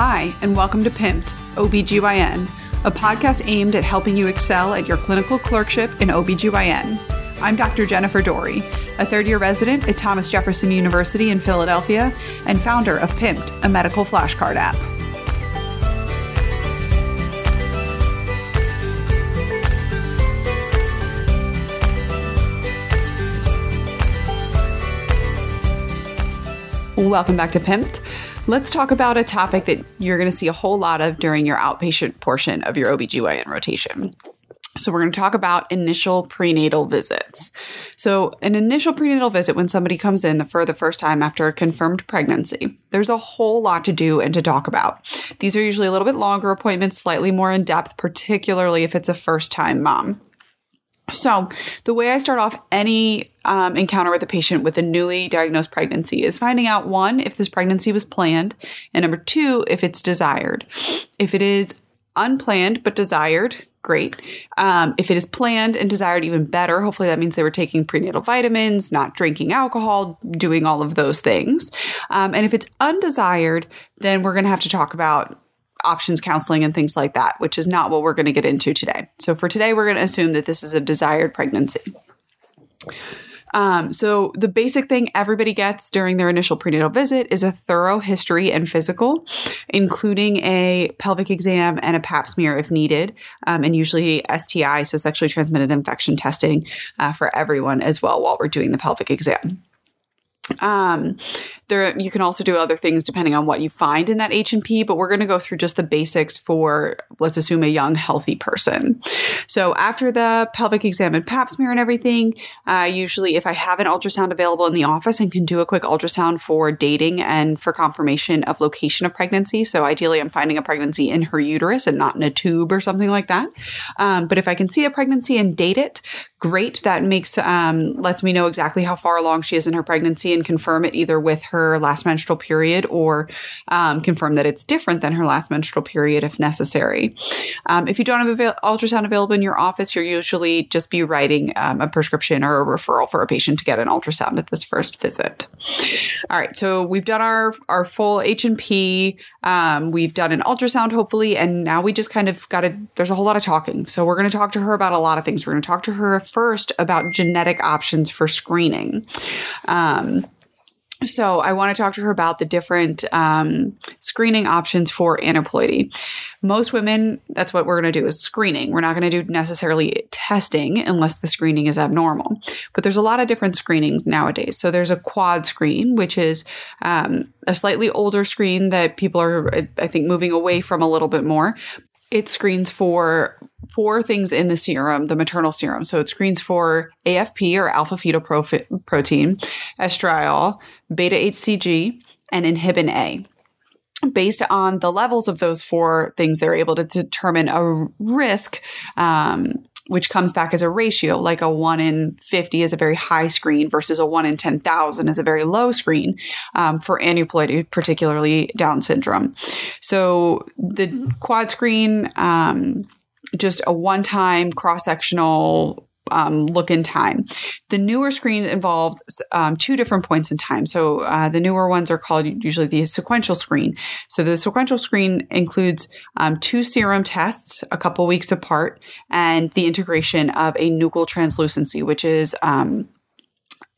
Hi, and welcome to Pimped, OBGYN, a podcast aimed at helping you excel at your clinical clerkship in OBGYN. I'm Dr. Jennifer Dory, a third year resident at Thomas Jefferson University in Philadelphia and founder of Pimped, a medical flashcard app. Welcome back to Pimped. Let's talk about a topic that you're going to see a whole lot of during your outpatient portion of your OBGYN rotation. So, we're going to talk about initial prenatal visits. So, an initial prenatal visit when somebody comes in for the first time after a confirmed pregnancy, there's a whole lot to do and to talk about. These are usually a little bit longer appointments, slightly more in depth, particularly if it's a first time mom. So, the way I start off any um, encounter with a patient with a newly diagnosed pregnancy is finding out one, if this pregnancy was planned, and number two, if it's desired. If it is unplanned but desired, great. Um, if it is planned and desired, even better. Hopefully, that means they were taking prenatal vitamins, not drinking alcohol, doing all of those things. Um, and if it's undesired, then we're going to have to talk about options counseling and things like that, which is not what we're going to get into today. So, for today, we're going to assume that this is a desired pregnancy. Um, so, the basic thing everybody gets during their initial prenatal visit is a thorough history and physical, including a pelvic exam and a pap smear if needed, um, and usually STI, so sexually transmitted infection testing uh, for everyone as well while we're doing the pelvic exam. Um, there you can also do other things depending on what you find in that H&P, but we're going to go through just the basics for let's assume a young healthy person. So after the pelvic exam and pap smear and everything, uh, usually if I have an ultrasound available in the office and can do a quick ultrasound for dating and for confirmation of location of pregnancy. So ideally I'm finding a pregnancy in her uterus and not in a tube or something like that. Um, but if I can see a pregnancy and date it, great. That makes um, lets me know exactly how far along she is in her pregnancy and confirm it either with her last menstrual period or um, confirm that it's different than her last menstrual period if necessary. Um, if you don't have avail- ultrasound available in your office, you'll usually just be writing um, a prescription or a referral for a patient to get an ultrasound at this first visit. All right, so we've done our our full H and P. Um, we've done an ultrasound, hopefully, and now we just kind of got to. There's a whole lot of talking, so we're going to talk to her about a lot of things. We're going to talk to her first about genetic options for screening. Um, so I want to talk to her about the different um, screening options for aneuploidy. Most women, that's what we're going to do is screening. We're not going to do necessarily testing unless the screening is abnormal. But there's a lot of different screenings nowadays. So there's a quad screen, which is um, a slightly older screen that people are, I think, moving away from a little bit more. It screens for four things in the serum, the maternal serum. So it screens for AFP or alpha fetal protein, estriol, beta HCG, and inhibin A. Based on the levels of those four things, they're able to determine a risk um, which comes back as a ratio, like a 1 in 50 is a very high screen versus a 1 in 10,000 is a very low screen um, for aneuploidy, particularly Down syndrome. So the quad screen, um, just a one time cross sectional um, look in time. The newer screen involves um, two different points in time. So uh, the newer ones are called usually the sequential screen. So the sequential screen includes um, two serum tests a couple weeks apart and the integration of a nuchal translucency, which is um,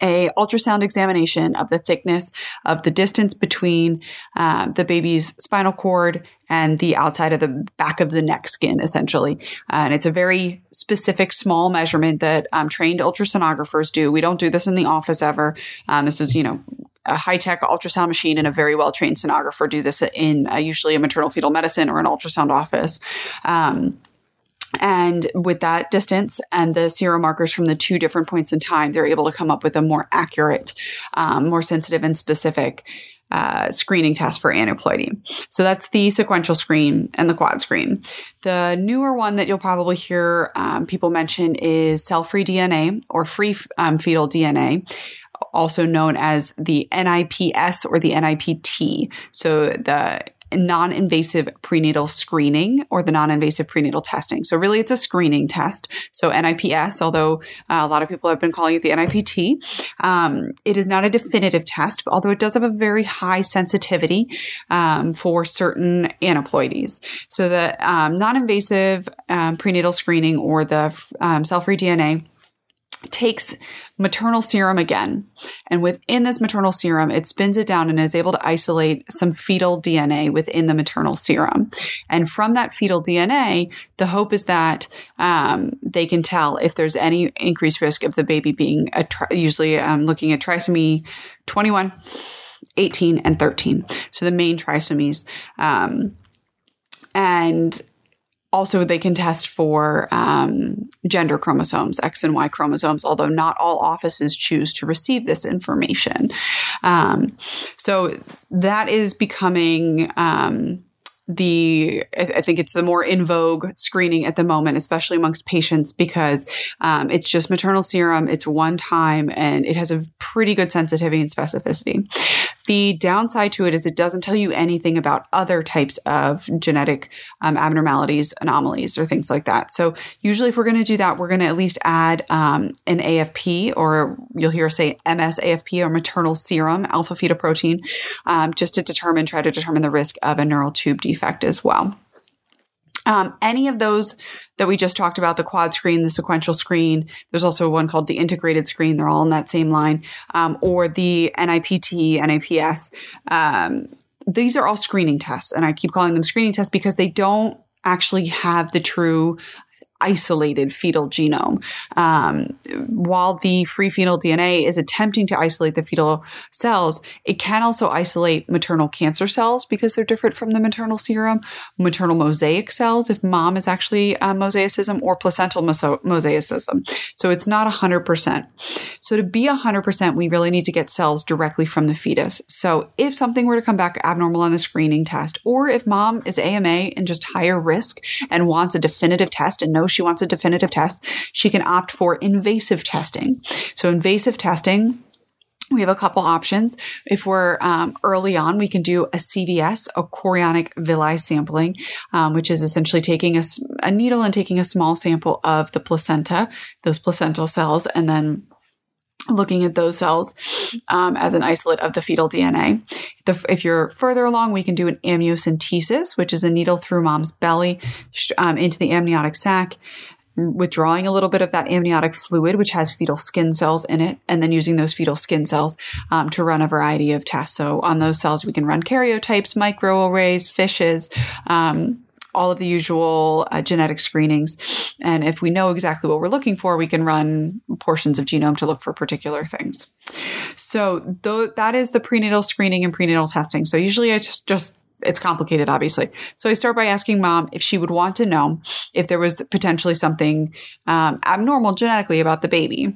a ultrasound examination of the thickness of the distance between uh, the baby's spinal cord and the outside of the back of the neck skin, essentially. Uh, and it's a very specific small measurement that um, trained ultrasonographers do. We don't do this in the office ever. Um, this is, you know, a high tech ultrasound machine and a very well trained sonographer do this in uh, usually a maternal fetal medicine or an ultrasound office. Um, and with that distance and the serum markers from the two different points in time, they're able to come up with a more accurate, um, more sensitive, and specific uh, screening test for aneuploidy. So that's the sequential screen and the quad screen. The newer one that you'll probably hear um, people mention is cell free DNA or free um, fetal DNA. Also known as the NIPS or the NIPT. So the non invasive prenatal screening or the non invasive prenatal testing. So, really, it's a screening test. So, NIPS, although uh, a lot of people have been calling it the NIPT, um, it is not a definitive test, although it does have a very high sensitivity um, for certain aneuploidies. So, the um, non invasive um, prenatal screening or the um, cell free DNA takes maternal serum again. And within this maternal serum, it spins it down and is able to isolate some fetal DNA within the maternal serum. And from that fetal DNA, the hope is that um, they can tell if there's any increased risk of the baby being tri- usually um, looking at trisomy 21, 18, and 13. So the main trisomies. Um, and also they can test for um, gender chromosomes x and y chromosomes although not all offices choose to receive this information um, so that is becoming um, the I think it's the more in vogue screening at the moment, especially amongst patients, because um, it's just maternal serum. It's one time and it has a pretty good sensitivity and specificity. The downside to it is it doesn't tell you anything about other types of genetic um, abnormalities, anomalies, or things like that. So usually, if we're going to do that, we're going to at least add um, an AFP, or you'll hear us say MSAFP or maternal serum alpha fetoprotein, um, just to determine, try to determine the risk of a neural tube defect defect as well. Um, any of those that we just talked about the quad screen, the sequential screen, there's also one called the integrated screen, they're all in that same line, um, or the NIPT, NIPS. Um, these are all screening tests, and I keep calling them screening tests because they don't actually have the true isolated fetal genome. Um, while the free fetal DNA is attempting to isolate the fetal cells, it can also isolate maternal cancer cells because they're different from the maternal serum, maternal mosaic cells, if mom is actually uh, mosaicism, or placental mosaicism. So it's not 100%. So to be 100%, we really need to get cells directly from the fetus. So if something were to come back abnormal on the screening test, or if mom is AMA and just higher risk and wants a definitive test and knows she wants a definitive test, she can opt for invasive testing. So, invasive testing we have a couple options. If we're um, early on, we can do a CVS, a chorionic villi sampling, um, which is essentially taking a, a, needle and taking a small sample of the placenta, those placental cells, and then looking at those cells um, as an isolate of the fetal DNA. The, if you're further along, we can do an amniocentesis, which is a needle through mom's belly um, into the amniotic sac, withdrawing a little bit of that amniotic fluid, which has fetal skin cells in it, and then using those fetal skin cells um, to run a variety of tests. So on those cells, we can run karyotypes, microarrays, fishes. Um, all of the usual uh, genetic screenings. And if we know exactly what we're looking for, we can run portions of genome to look for particular things. So th- that is the prenatal screening and prenatal testing. So usually I just just it's complicated, obviously. So I start by asking mom if she would want to know if there was potentially something um, abnormal genetically about the baby.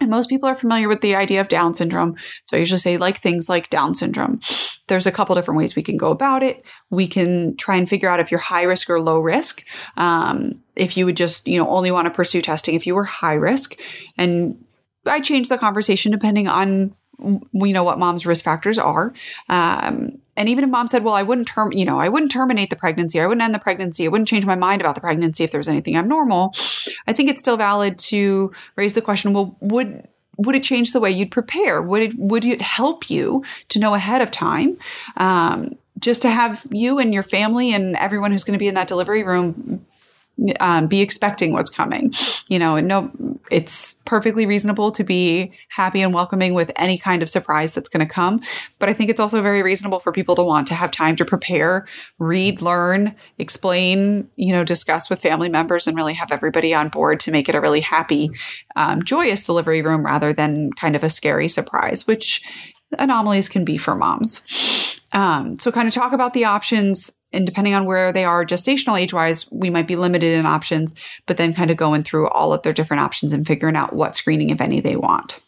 And most people are familiar with the idea of Down syndrome. So I usually say, like things like Down syndrome. There's a couple different ways we can go about it. We can try and figure out if you're high risk or low risk. Um, if you would just, you know, only want to pursue testing if you were high risk. And I change the conversation depending on we know what mom's risk factors are. Um, and even if mom said, well, I wouldn't term, you know, I wouldn't terminate the pregnancy, I wouldn't end the pregnancy, I wouldn't change my mind about the pregnancy if there was anything abnormal. I think it's still valid to raise the question, well, would would it change the way you'd prepare? Would it would it help you to know ahead of time? Um, just to have you and your family and everyone who's going to be in that delivery room um, be expecting what's coming. You know, no, it's perfectly reasonable to be happy and welcoming with any kind of surprise that's going to come. But I think it's also very reasonable for people to want to have time to prepare, read, learn, explain, you know, discuss with family members and really have everybody on board to make it a really happy, um, joyous delivery room rather than kind of a scary surprise, which anomalies can be for moms. Um, so, kind of talk about the options and depending on where they are gestational age wise, we might be limited in options, but then kind of going through all of their different options and figuring out what screening, if any, they want.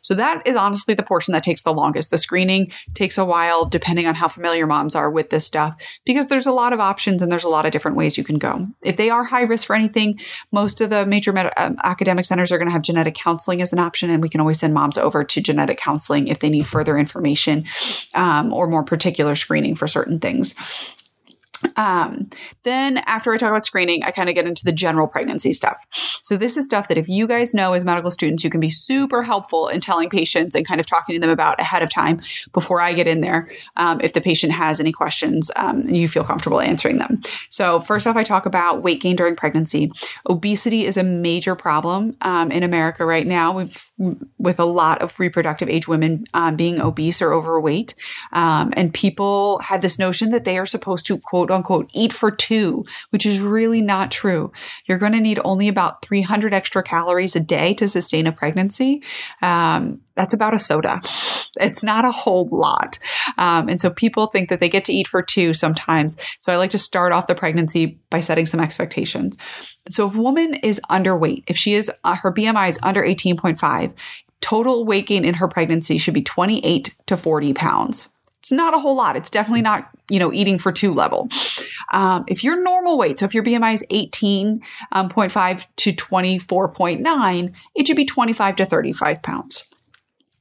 So that is honestly the portion that takes the longest. The screening takes a while, depending on how familiar moms are with this stuff, because there's a lot of options and there's a lot of different ways you can go. If they are high risk for anything, most of the major med- um, academic centers are going to have genetic counseling as an option, and we can always send moms over to genetic counseling if they need further information um, or more particular screening for certain things. Um, then after I talk about screening, I kind of get into the general pregnancy stuff. So this is stuff that if you guys know as medical students, you can be super helpful in telling patients and kind of talking to them about ahead of time before I get in there. Um, if the patient has any questions, um, you feel comfortable answering them. So first off, I talk about weight gain during pregnancy. Obesity is a major problem um, in America right now. We've with a lot of reproductive age women um, being obese or overweight. Um, and people had this notion that they are supposed to quote unquote eat for two, which is really not true. You're going to need only about 300 extra calories a day to sustain a pregnancy. Um, that's about a soda. It's not a whole lot. Um, and so people think that they get to eat for two sometimes. So I like to start off the pregnancy by setting some expectations. So if a woman is underweight, if she is, uh, her BMI is under 18.5, total weight gain in her pregnancy should be 28 to 40 pounds. It's not a whole lot. It's definitely not, you know, eating for two level. Um, if your normal weight, so if your BMI is 18.5 um, to 24.9, it should be 25 to 35 pounds.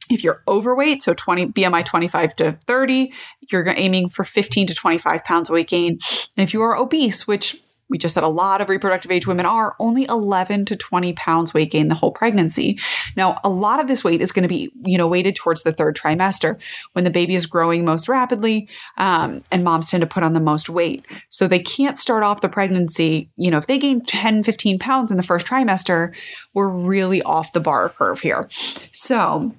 If you're overweight, so 20 BMI 25 to 30, you're aiming for 15 to 25 pounds weight gain. And if you are obese, which we just said a lot of reproductive age women are only 11 to 20 pounds weight gain the whole pregnancy. Now, a lot of this weight is going to be, you know, weighted towards the third trimester when the baby is growing most rapidly um, and moms tend to put on the most weight. So they can't start off the pregnancy, you know, if they gain 10, 15 pounds in the first trimester, we're really off the bar curve here. So,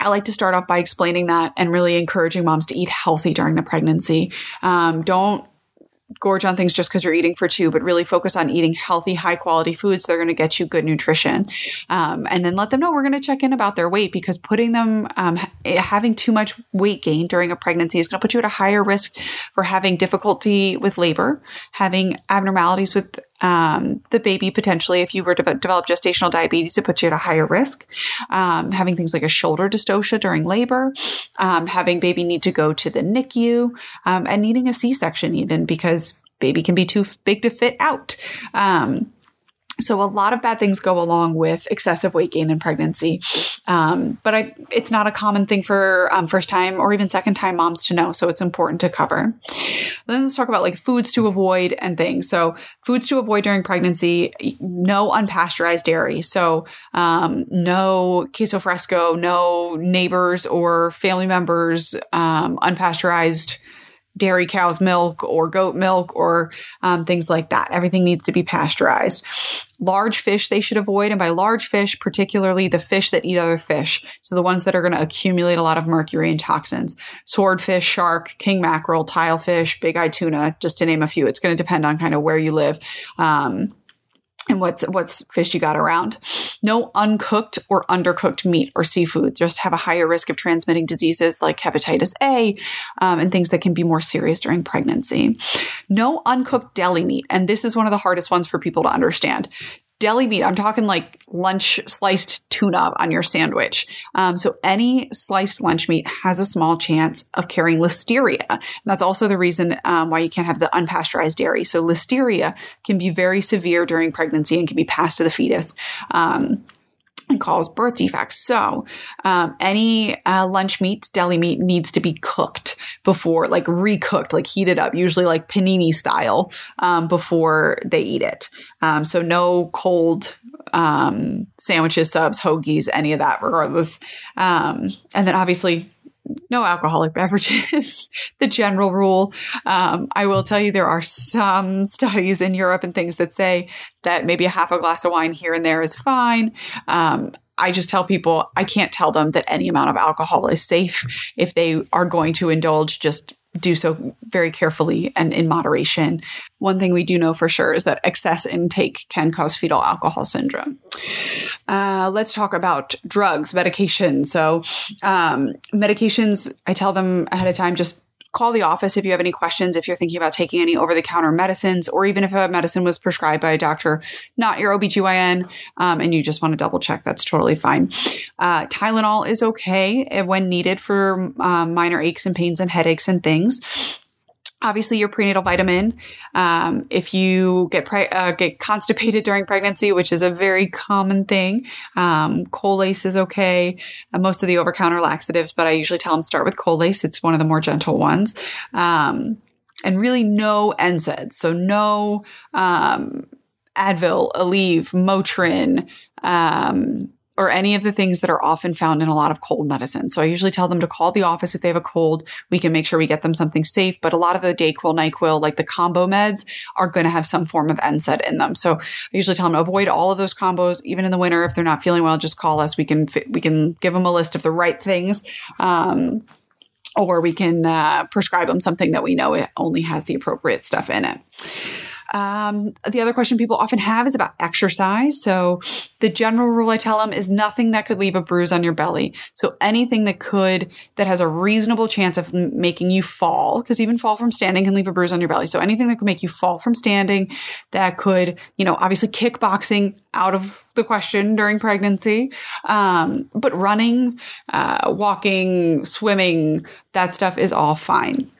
I like to start off by explaining that and really encouraging moms to eat healthy during the pregnancy. Um, don't gorge on things just because you're eating for two, but really focus on eating healthy, high quality foods. They're going to get you good nutrition. Um, and then let them know we're going to check in about their weight because putting them, um, having too much weight gain during a pregnancy is going to put you at a higher risk for having difficulty with labor, having abnormalities with um, the baby potentially if you were to develop gestational diabetes it puts you at a higher risk. Um, having things like a shoulder dystocia during labor um, having baby need to go to the nicu um, and needing a c-section even because baby can be too big to fit out. Um, so a lot of bad things go along with excessive weight gain in pregnancy, um, but I, it's not a common thing for um, first time or even second time moms to know. So it's important to cover. Then let's talk about like foods to avoid and things. So foods to avoid during pregnancy: no unpasteurized dairy. So um, no queso fresco, no neighbors or family members um, unpasteurized dairy cow's milk or goat milk or um, things like that. Everything needs to be pasteurized. Large fish they should avoid, and by large fish, particularly the fish that eat other fish. So the ones that are going to accumulate a lot of mercury and toxins. Swordfish, shark, king mackerel, tilefish, big eye tuna, just to name a few. It's going to depend on kind of where you live. Um, and what's what's fish you got around. No uncooked or undercooked meat or seafood. Just have a higher risk of transmitting diseases like hepatitis A um, and things that can be more serious during pregnancy. No uncooked deli meat, and this is one of the hardest ones for people to understand deli meat, I'm talking like lunch sliced tuna on your sandwich. Um, so any sliced lunch meat has a small chance of carrying listeria. And that's also the reason um, why you can't have the unpasteurized dairy. So listeria can be very severe during pregnancy and can be passed to the fetus. Um, and cause birth defects. So, um, any uh, lunch meat, deli meat needs to be cooked before, like recooked, like heated up, usually like panini style, um, before they eat it. Um, so, no cold um, sandwiches, subs, hoagies, any of that, regardless. Um, and then obviously, no alcoholic beverages, the general rule. Um, I will tell you there are some studies in Europe and things that say that maybe a half a glass of wine here and there is fine. Um, I just tell people I can't tell them that any amount of alcohol is safe if they are going to indulge. Just do so very carefully and in moderation. One thing we do know for sure is that excess intake can cause fetal alcohol syndrome. Uh, let's talk about drugs, medication. So, um, medications, I tell them ahead of time just call the office if you have any questions, if you're thinking about taking any over the counter medicines, or even if a medicine was prescribed by a doctor, not your OBGYN, um, and you just want to double check, that's totally fine. Uh, Tylenol is okay when needed for um, minor aches and pains and headaches and things obviously your prenatal vitamin. Um, if you get pre- uh, get constipated during pregnancy, which is a very common thing, um, Colace is okay. Uh, most of the over counter laxatives, but I usually tell them start with Colace. It's one of the more gentle ones. Um, and really no NSAIDs. So no um, Advil, Aleve, Motrin, um, or any of the things that are often found in a lot of cold medicine. So I usually tell them to call the office if they have a cold. We can make sure we get them something safe. But a lot of the Dayquil, NyQuil, like the combo meds, are going to have some form of NSAID in them. So I usually tell them to avoid all of those combos, even in the winter. If they're not feeling well, just call us. We can we can give them a list of the right things. Um, or we can uh, prescribe them something that we know it only has the appropriate stuff in it. Um, the other question people often have is about exercise. So, the general rule I tell them is nothing that could leave a bruise on your belly. So, anything that could, that has a reasonable chance of m- making you fall, because even fall from standing can leave a bruise on your belly. So, anything that could make you fall from standing, that could, you know, obviously kickboxing out of the question during pregnancy, um, but running, uh, walking, swimming, that stuff is all fine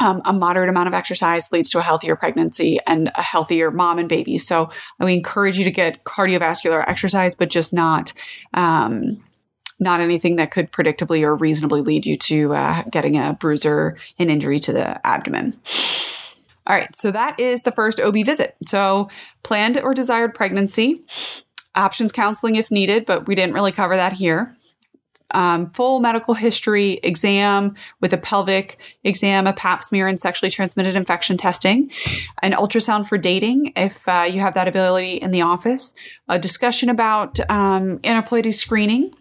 um, a moderate amount of exercise leads to a healthier pregnancy and a healthier mom and baby. So we encourage you to get cardiovascular exercise, but just not um, not anything that could predictably or reasonably lead you to uh, getting a bruise or an injury to the abdomen. All right, so that is the first OB visit. So planned or desired pregnancy, options counseling if needed, but we didn't really cover that here um, full medical history exam with a pelvic exam, a pap smear, and sexually transmitted infection testing, an ultrasound for dating if uh, you have that ability in the office, a discussion about um, aneuploidy screening.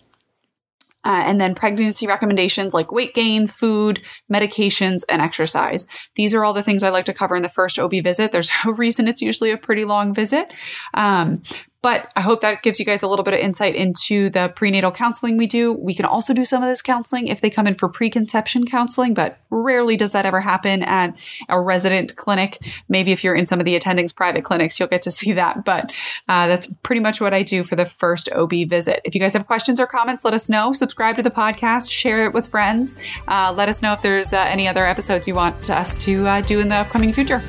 Uh, and then pregnancy recommendations like weight gain, food, medications, and exercise. These are all the things I like to cover in the first OB visit. There's a reason it's usually a pretty long visit. Um, but I hope that gives you guys a little bit of insight into the prenatal counseling we do. We can also do some of this counseling if they come in for preconception counseling, but rarely does that ever happen at a resident clinic. Maybe if you're in some of the attendings private clinics, you'll get to see that. But uh, that's pretty much what I do for the first OB visit. If you guys have questions or comments, let us know. Subscribe to the podcast, share it with friends. Uh, let us know if there's uh, any other episodes you want us to uh, do in the upcoming future.